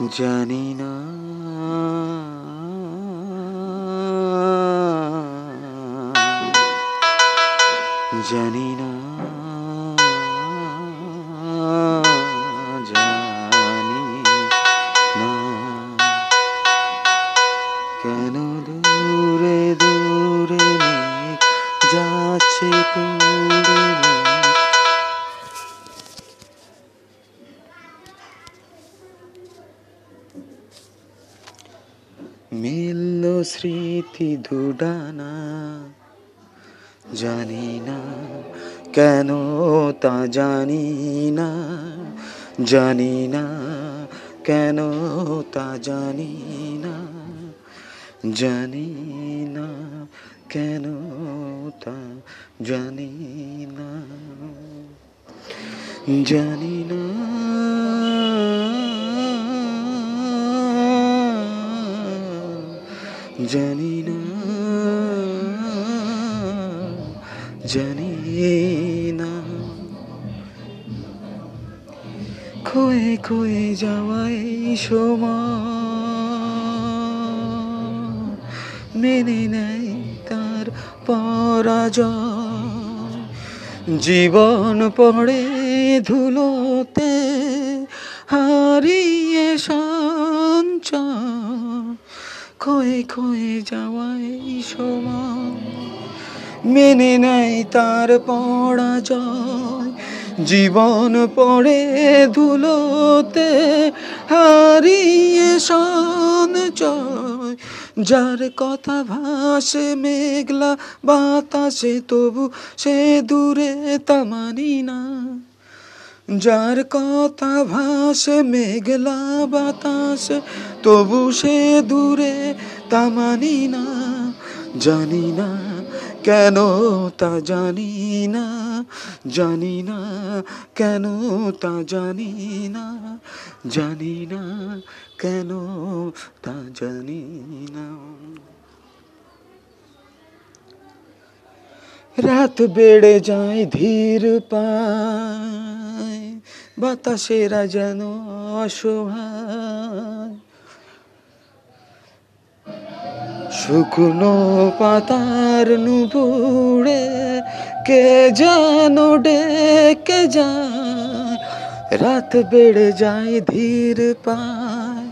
জানি না। জানি না। জানি না। কেন দূরে দূরে যাচ্ছে দূরে মিলল স্মৃতি দুডানা জানি না কেন তা জানি না। জানি না কেন তা জানি না। জানি না কেন তা জানি না। জানি না জানি না জানি না। খয়ে খয়ে যাওয়াই সময়। মেনে নেয় তার পরাজয়। জীবন পড়ে ধুলোতে হারিয়ে সঞ্চয়। খয়ে খয়ে যাওয়াই সময় মেনে নেয় তার পড়া পরাজয়। জীবন পড়ে ধুলোতে হারিয়ে সঞ্চয় যার কথা ভাসে মেঘলা বাতাসে, তবু সে দূরে তা মানি না। যার কথা ভাসে, মেঘলা বাতাস, তবু সে দূরে তা মানি না, জানি না কেন তা জানি না জানি না কেন তা জানি না জানি না কেন তা জানি না। রাত বেড়ে যায় ধীর পায় বাতাসেরা যেন অসহায়। শুকনো পাতার নুপুড়ে কে যেন ডেকে যায়। রাত বেড়ে যায় ধীর পায়।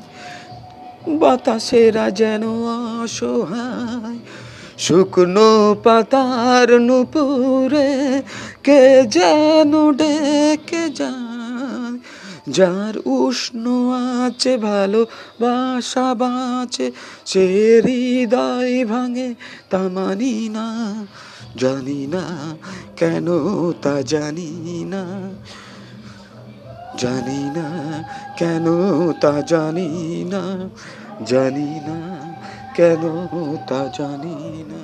বাতাসেরা যেন অসহায়। শুকনো পাতার নুপুরে কে যেন ডেকে যায়। যার উষ্ণ আছে, ভালো বাসা বাঁচে, সে হৃদয় ভাঙে, তা মানি না, জানি না, কেন তা জানি না জানি না, কেন তা জানি না জানি না, কেন তা জানি না।